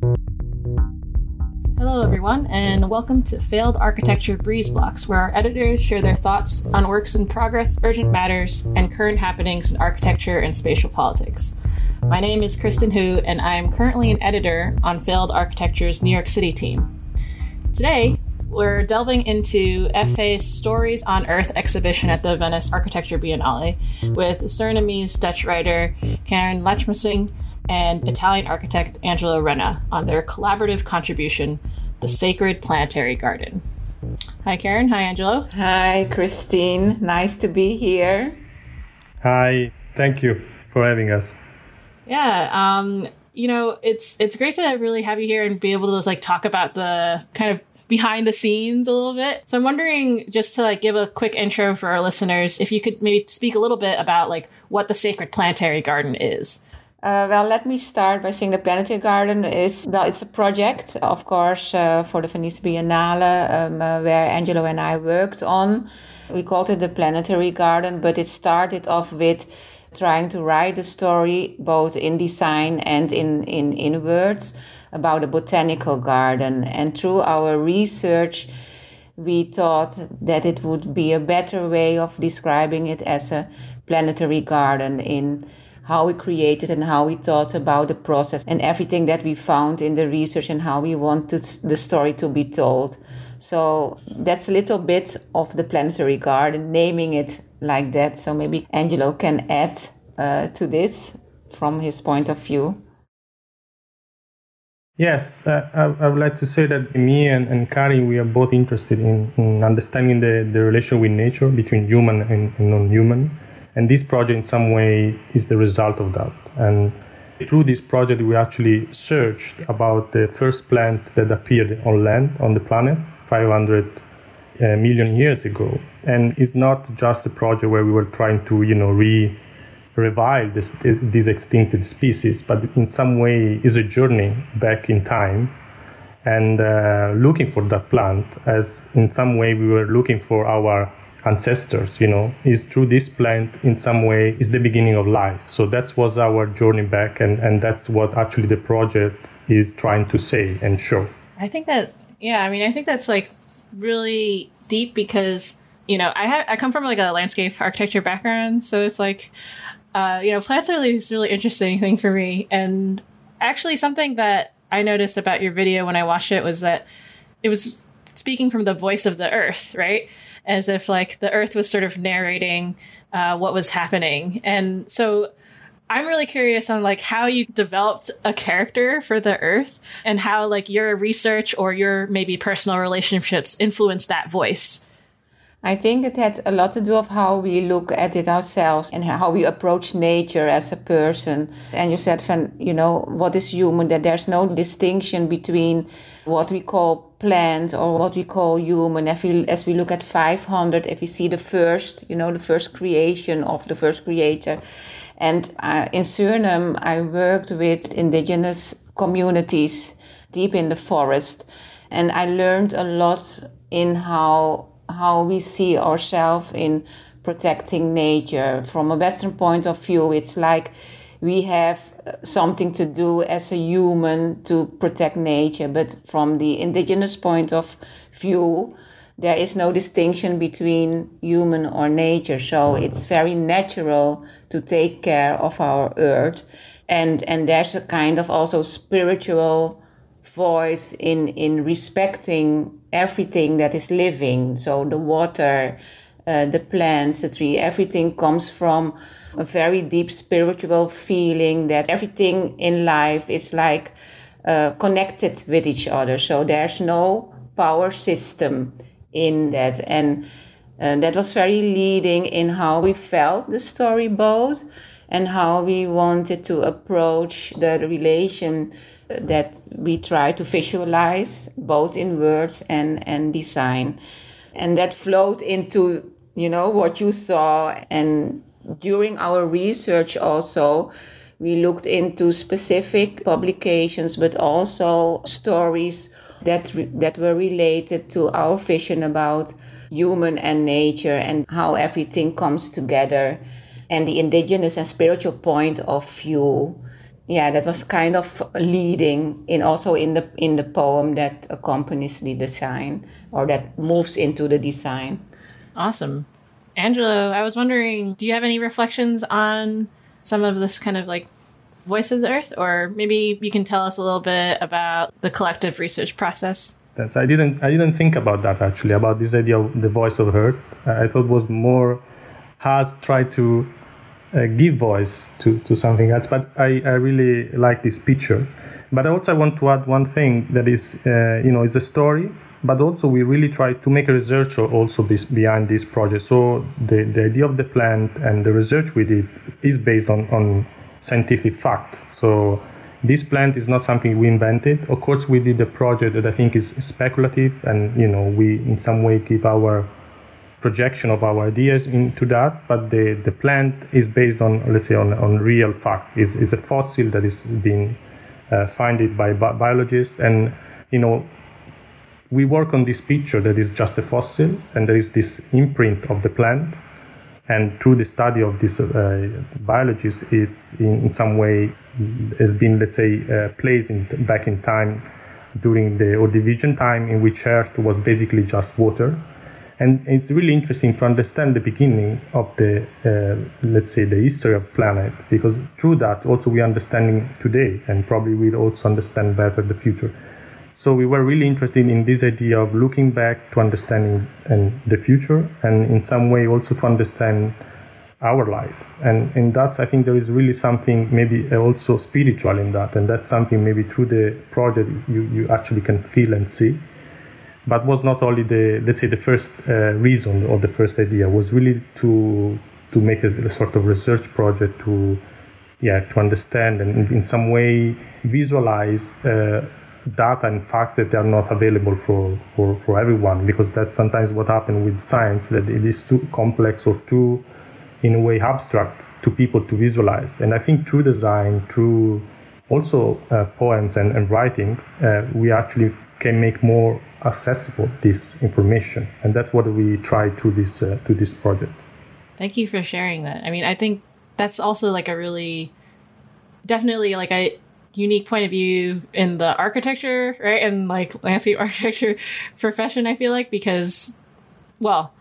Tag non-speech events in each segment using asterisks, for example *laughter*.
Hello, everyone, and welcome to Failed Architecture Breeze Blocks, where our editors share their thoughts on works in progress, urgent matters, and current happenings in architecture and spatial politics. My name is Christin Hu, and I am currently an editor on Failed Architecture's New York City team. Today, we're delving into FA's Stories on Earth exhibition at the Venice Architecture Biennale with Surinamese Dutch writer Karin Lachmising and Italian architect Angelo Renna on their collaborative contribution, The Sacred Planetary Garden. Hi, Karin. Hi, Angelo. Hi, Christine. Nice to be here. Hi. Thank you for having us. Yeah. Um, you know, it's it's great to really have you here and be able to like talk about the kind of behind the scenes a little bit. So I'm wondering just to like give a quick intro for our listeners, if you could maybe speak a little bit about like what the Sacred Planetary Garden is. Uh, well, let me start by saying the Planetary Garden is well, it's a project, of course, uh, for the Venice Biennale, um, uh, where Angelo and I worked on. We called it the Planetary Garden, but it started off with trying to write a story both in design and in, in, in words about a botanical garden. And through our research, we thought that it would be a better way of describing it as a planetary garden in how we created and how we thought about the process and everything that we found in the research and how we wanted the story to be told. So that's a little bit of the planetary garden, naming it like that. So maybe Angelo can add uh, to this from his point of view. Yes, uh, I, I, would like to say that me and, and Karin, we are both interested in, in understanding the, the relation with nature between human and, and non human. And this project, in some way, is the result of that. And through this project, we actually searched about the first plant that appeared on land on the planet 500 uh, million years ago. And it's not just a project where we were trying to, you know, re revive this, these extincted species, but in some way is a journey back in time and uh, looking for that plant as in some way we were looking for our ancestors you know is through this plant in some way is the beginning of life so that was our journey back and and that's what actually the project is trying to say and show i think that yeah i mean i think that's like really deep because you know i have i come from like a landscape architecture background so it's like uh, you know, plants are this really interesting thing for me. And actually, something that I noticed about your video when I watched it was that it was speaking from the voice of the earth, right? As if like the earth was sort of narrating uh, what was happening. And so I'm really curious on like how you developed a character for the earth and how like your research or your maybe personal relationships influenced that voice. I think it had a lot to do of how we look at it ourselves and how we approach nature as a person. And you said, Van, you know, what is human? That there's no distinction between what we call plant or what we call human. If we, as we look at 500, if we see the first, you know, the first creation of the first creator. And uh, in Suriname, I worked with indigenous communities deep in the forest. And I learned a lot in how how we see ourselves in protecting nature. From a Western point of view, it's like we have something to do as a human to protect nature, but from the indigenous point of view, there is no distinction between human or nature. So it's very natural to take care of our earth. And, and there's a kind of also spiritual voice in, in respecting everything that is living. So the water, uh, the plants, the tree, everything comes from a very deep spiritual feeling that everything in life is like uh, connected with each other. So there's no power system in that. And that was very leading in how we felt the story both and how we wanted to approach the relation that we try to visualize both in words and, and design. And that flowed into, you know, what you saw. And during our research also, we looked into specific publications, but also stories that, that were related to our vision about human and nature and how everything comes together and the indigenous and spiritual point of view yeah, that was kind of leading in also in the in the poem that accompanies the design or that moves into the design. Awesome. Angelo, I was wondering, do you have any reflections on some of this kind of like voice of the earth or maybe you can tell us a little bit about the collective research process? That's I didn't I didn't think about that actually about this idea of the voice of earth. I thought was more has tried to uh, give voice to, to something else. But I, I really like this picture. But I also want to add one thing that is, uh, you know, is a story, but also we really try to make a research also behind this project. So the, the idea of the plant and the research we did is based on, on scientific fact. So this plant is not something we invented. Of course, we did a project that I think is speculative, and you know, we in some way give our projection of our ideas into that, but the, the plant is based on, let's say, on, on real fact. is is a fossil that is being uh, founded by bi- biologists, and you know, we work on this picture that is just a fossil, and there is this imprint of the plant, and through the study of this uh, biologist, it's in, in, some way has been, let's say, uh, placed in, back in time during the Ordovician time, in which Earth was basically just water and it's really interesting to understand the beginning of the, uh, let's say, the history of planet, because through that also we understanding today, and probably we'll also understand better the future. So we were really interested in this idea of looking back to understanding and the future, and in some way also to understand our life. And in that, I think there is really something maybe also spiritual in that, and that's something maybe through the project you, you actually can feel and see but was not only the let's say the first uh, reason or the first idea was really to to make a, a, sort of research project to yeah to understand and in some way visualize uh, data and facts that are not available for, for, for everyone because that's sometimes what happens with science that it is too complex or too in a way abstract to people to visualize. And i think through design through also uh, poems and, and writing uh, we actually can make more accessible this information. And that's what we try to this uh, to this project. Thank you for sharing that. I mean i think that's also like a really definitely like a unique point of view in the architecture right? And like landscape *laughs* architecture profession i feel like because well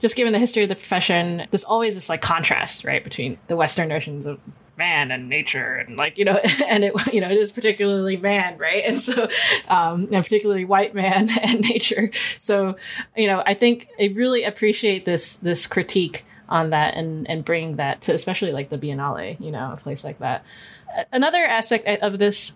just given the history of the profession there's always this like contrast right between the western notions of man and nature and like you know *laughs* and it you know it is particularly man right? And so um and particularly white man *laughs* and nature. So you know i think i really appreciate this this critique on that and and bring that to especially like the biennale you know a place like that another aspect of this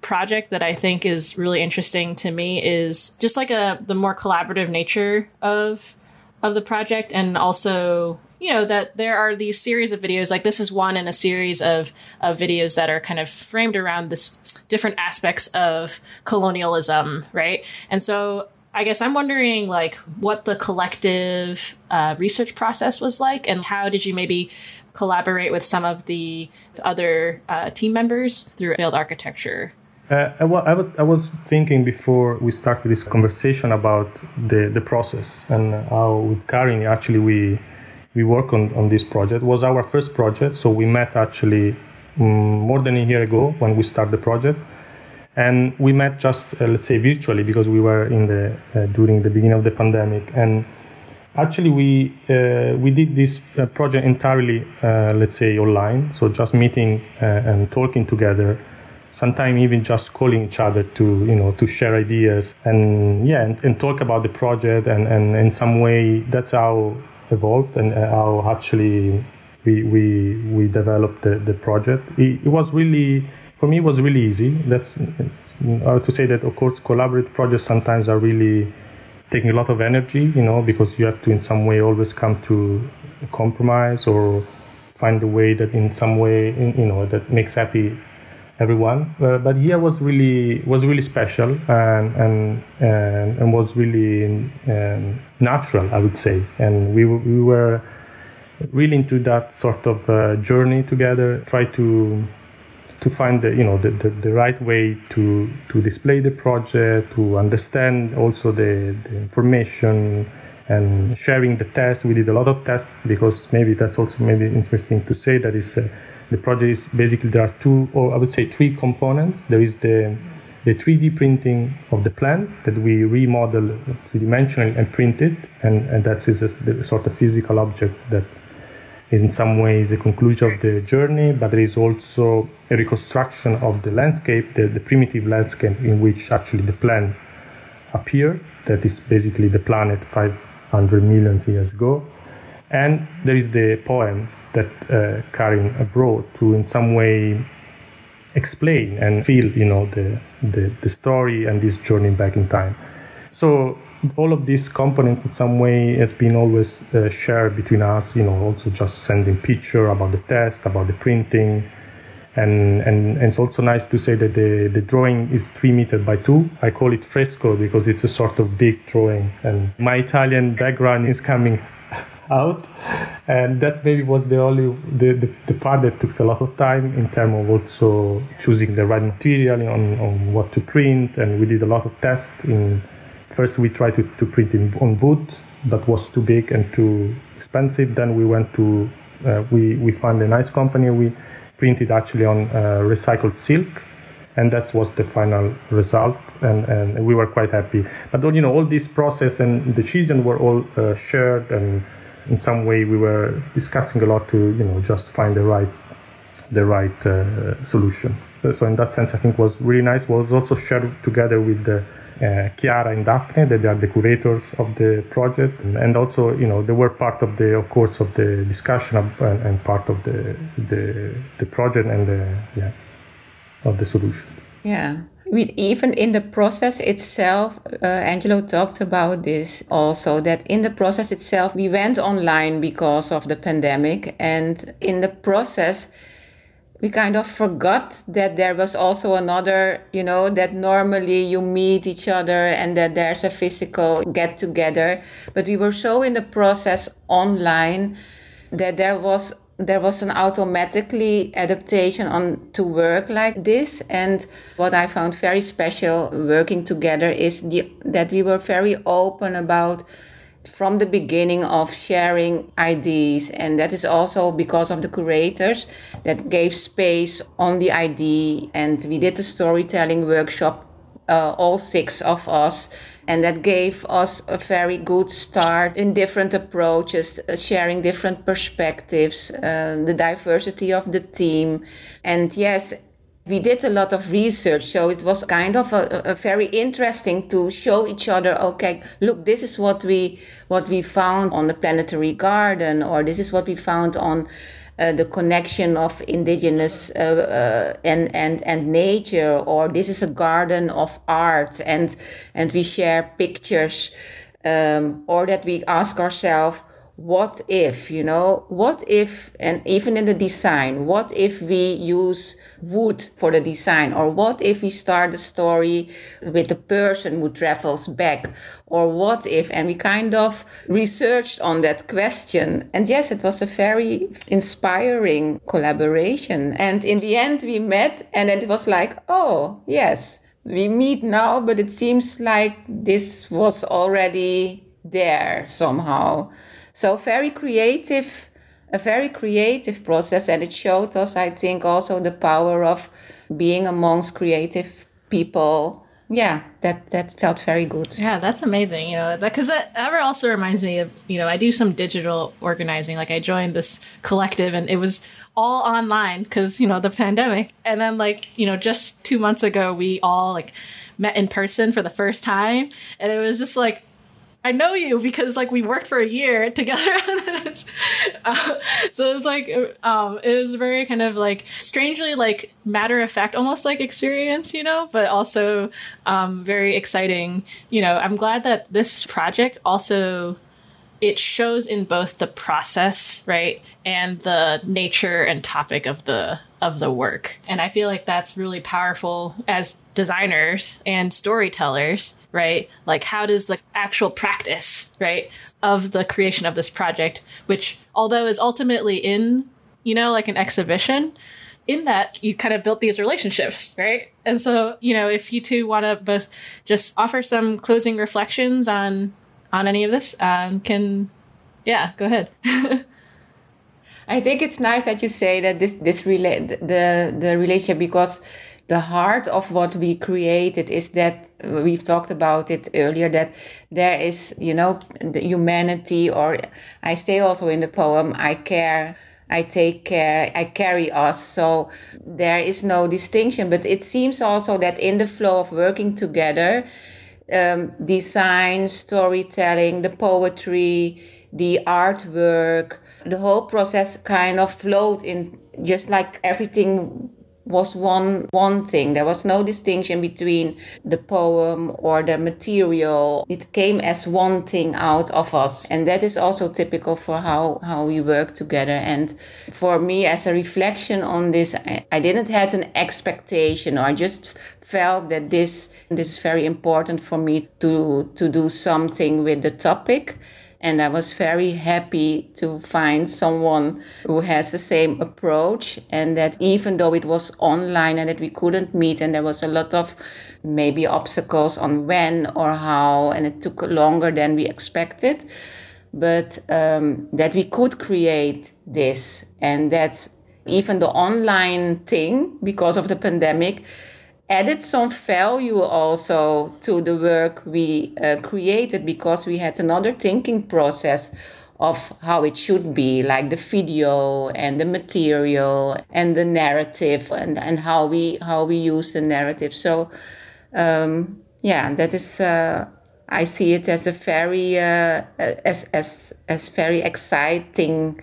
project that i think is really interesting to me is just like a the more collaborative nature of of the project and also you know that there are these series of videos like this is one in a series of, of videos that are kind of framed around this different aspects of colonialism right? And so i guess i'm wondering like what the collective uh, research process was like and how did you maybe collaborate with some of the other uh, team members through failed architecture uh, I, was thinking before we started this conversation about the, the process and how with Karin actually we we work on, on this project. It was our first project, so we met actually um, more than a year ago when we started the project. And we met just, uh, let's say, virtually because we were in the uh, during the beginning of the pandemic. And actually, we uh, we did this uh, project entirely, uh, let's say, online. So just meeting uh, and talking together sometimes even just calling each other to you know to share ideas and yeah and, and, talk about the project and, and in some way that's how evolved and uh, how actually we we we developed the, the project. It, it was really for me it was really easy. That's to say that of course collaborative projects sometimes are really taking a lot of energy, you know, because you have to in some way always come to a compromise or find a way that in some way you know that makes happy everyone. Uh, but here was really was really special and and and, and was really um, natural, I would say. And we we were really into that sort of uh, journey together. Try to to find the you know the, the, the, right way to to display the project, to understand also the, the information and sharing the tests. We did a lot of tests because maybe that's also maybe interesting to say that is. Uh, the project is basically there are two, or I would say three components. There is the the 3D printing of the plant that we remodel three dimensionally and print it, and, and that is a, the sort of physical object that in some ways a conclusion of the journey, but there is also a reconstruction of the landscape, the, the primitive landscape in which actually the plant appeared. That is basically the planet 500 million years ago. And there is the poems that uh, Karin to, in some way, explain and feel, you know, the, the, the story and this journey back in time. So all of these components in some way has been always uh, shared between us, you know, also just sending picture about the test, about the printing. And, and, and it's also nice to say that the, the drawing is three meter by two. I call it fresco because it's a sort of big drawing. And my Italian background is coming *laughs* out and that maybe was the only the, the, the, part that took a lot of time in terms of also choosing the right material on, on what to print and we did a lot of tests in first we tried to, to print in, on wood that was too big and too expensive then we went to uh, we, we found a nice company we printed actually on uh, recycled silk and that was the final result and, and we were quite happy but all, you know all this process and decision were all uh, shared and in some way we were discussing a lot to you know just find the right the right uh, solution. So in that sense, I think was really nice. Was also shared together with the, uh, Chiara and Daphne, that they are the curators of the project, and also you know they were part of the of course of the discussion of, and, and, part of the, the the project and the yeah of the solution. Yeah we, even in the process itself, uh, Angelo talked about this also that in the process itself, we went online because of the pandemic. And in the process, we kind of forgot that there was also another, you know, that normally you meet each other and that there's a physical get together. But we were so in the process online that there was there was an automatically adaptation on to work like this and what i found very special working together is the, that we were very open about from the beginning of sharing ideas and that is also because of the curators that gave space on the id and we did a storytelling workshop uh, all six of us. And that gave us a very good start in different approaches, uh, sharing different perspectives, uh, the diversity of the team. And yes, we did a lot of research, so it was kind of a, a, very interesting to show each other. Okay, look, this is what we what we found on the planetary garden, or this is what we found on uh, the connection of indigenous uh, uh, and and and nature, or this is a garden of art, and and we share pictures, um, or that we ask ourselves what if you know? What if and even in the design what if we use wood for the design? Or what if we start the story with the person who travels back? Or what if and we kind of researched on that question. And yes it was a very inspiring collaboration. And in the end we met and it was like oh yes we meet now but it seems like this was already there somehow so very creative, a very creative process, and it showed us, I think, also the power of being amongst creative people. Yeah that that felt very good. Yeah that's amazing you know because that, that also reminds me of you know i do some digital organizing like i joined this collective and it was all online because you know the pandemic. And then like you know just two months ago we all like met in person for the first time and it was just like I know you because like we worked for a year *laughs* together. uh, so it was like um, it was very kind of like strangely like matter of fact, almost like experience, you know, but also um, very exciting. You know, I'm glad that this project also it shows in both the process, right, and the nature and topic of the of the work. And I feel like that's really powerful as designers and storytellers, right? Like how does the actual practice, right, of the creation of this project, which although is ultimately in, you know, like an exhibition, in that you kind of built these relationships, right? And so, you know, if you two want to both just offer some closing reflections on on any of this, um, can yeah, go ahead. *laughs* I think it's nice that you say that this this relate the the relationship because the heart of what we created is that we've talked about it earlier that there is you know the humanity or I say also in the poem I care I take care, I carry us. So there is no distinction. But it seems also that in the flow of working together, um, design, storytelling, the poetry, the artwork, the whole process kind of flowed in just like everything was one one thing. There was no distinction between the poem or the material. It came as one thing out of us. And that is also typical for how how we work together. And for me as a reflection on this i, I didn't have an expectation or i just felt that this this is very important for me to to do something with the topic and I was very happy to find someone who has the same approach. And that even though it was online and that we couldn't meet, and there was a lot of maybe obstacles on when or how, and it took longer than we expected, but um, that we could create this, and that even the online thing, because of the pandemic, added some value also to the work we uh, created because we had another thinking process of how it should be like the video and the material and the narrative and, and how we how we use the narrative. So um, yeah that is uh, I see it as a very uh, as as as very exciting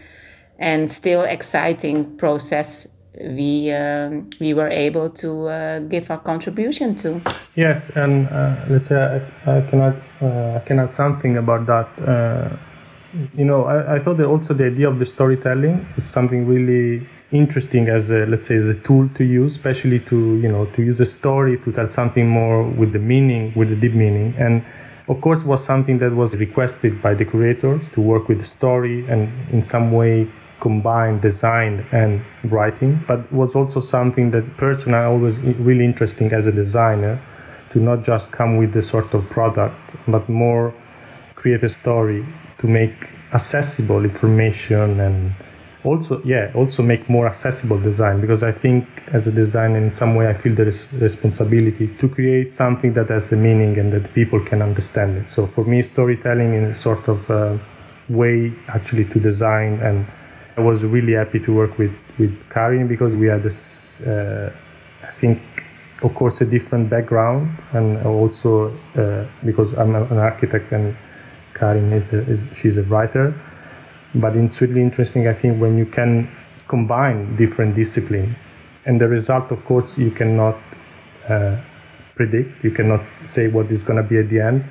and still exciting process we um, we were able to uh, give our contribution to. Yes, and uh, let's say I, I cannot uh, I cannot something about that. Uh, you know, I, I thought also the idea of the storytelling is something really interesting as a let's say as a tool to use, especially to you know to use a story to tell something more with the meaning, with the deep meaning, and of course was something that was requested by the creators to work with the story and in some way combine design and writing, but was also something that personally I always really interesting as a designer to not just come with the sort of product, but more create a story to make accessible information and also yeah also make more accessible design because i think as a designer in some way i feel there is responsibility to create something that has a meaning and that people can understand it. So for me storytelling is a sort of uh, way actually to design and I was really happy to work with with Karin because we had this, uh, I think, of course, a different background, and also uh, because I'm an architect and Karin is, a, is she's a writer. But it's really interesting, I think, when you can combine different disciplines, and the result, of course, you cannot uh, predict. You cannot say what is going to be at the end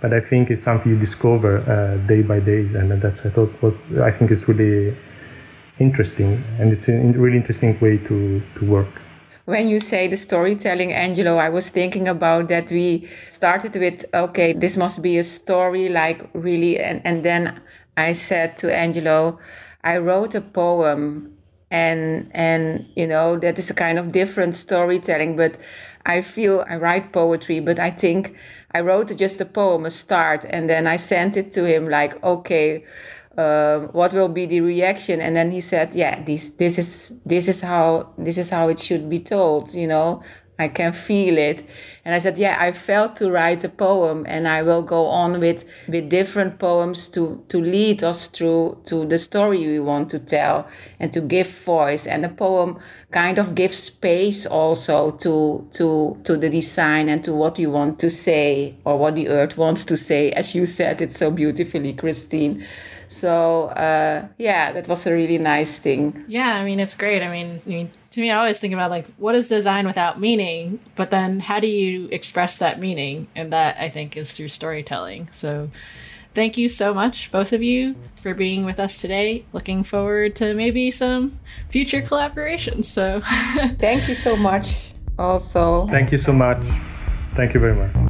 but I think it's something you discover uh, day by day, and that's I thought was I think it's really interesting and it's a really interesting way to, to work. When you say the storytelling angelo i was thinking about that we started with okay this must be a story like really and, and then i said to angelo i wrote a poem and and you know that is a kind of different storytelling but i feel i write poetry but i think i wrote just a poem a start and then i sent it to him like okay uh, what will be the reaction? And then he said yeah this this is this is how this is how it should be told you know i can feel it and i said yeah i felt to write a poem and i will go on with with different poems to to lead us through to the story we want to tell and to give voice and the poem kind of gives space also to to to the design and to what we want to say or what the earth wants to say as you said it so beautifully christine so uh, yeah, that was a really nice thing. Yeah, I mean it's great. I mean, I mean, to me, I always think about like what is design without meaning, but then how do you express that meaning? And that I think is through storytelling. So thank you so much, both of you, for being with us today. Looking forward to maybe some future collaborations. So *laughs* thank you so much. Also, thank you so much. Thank you very much.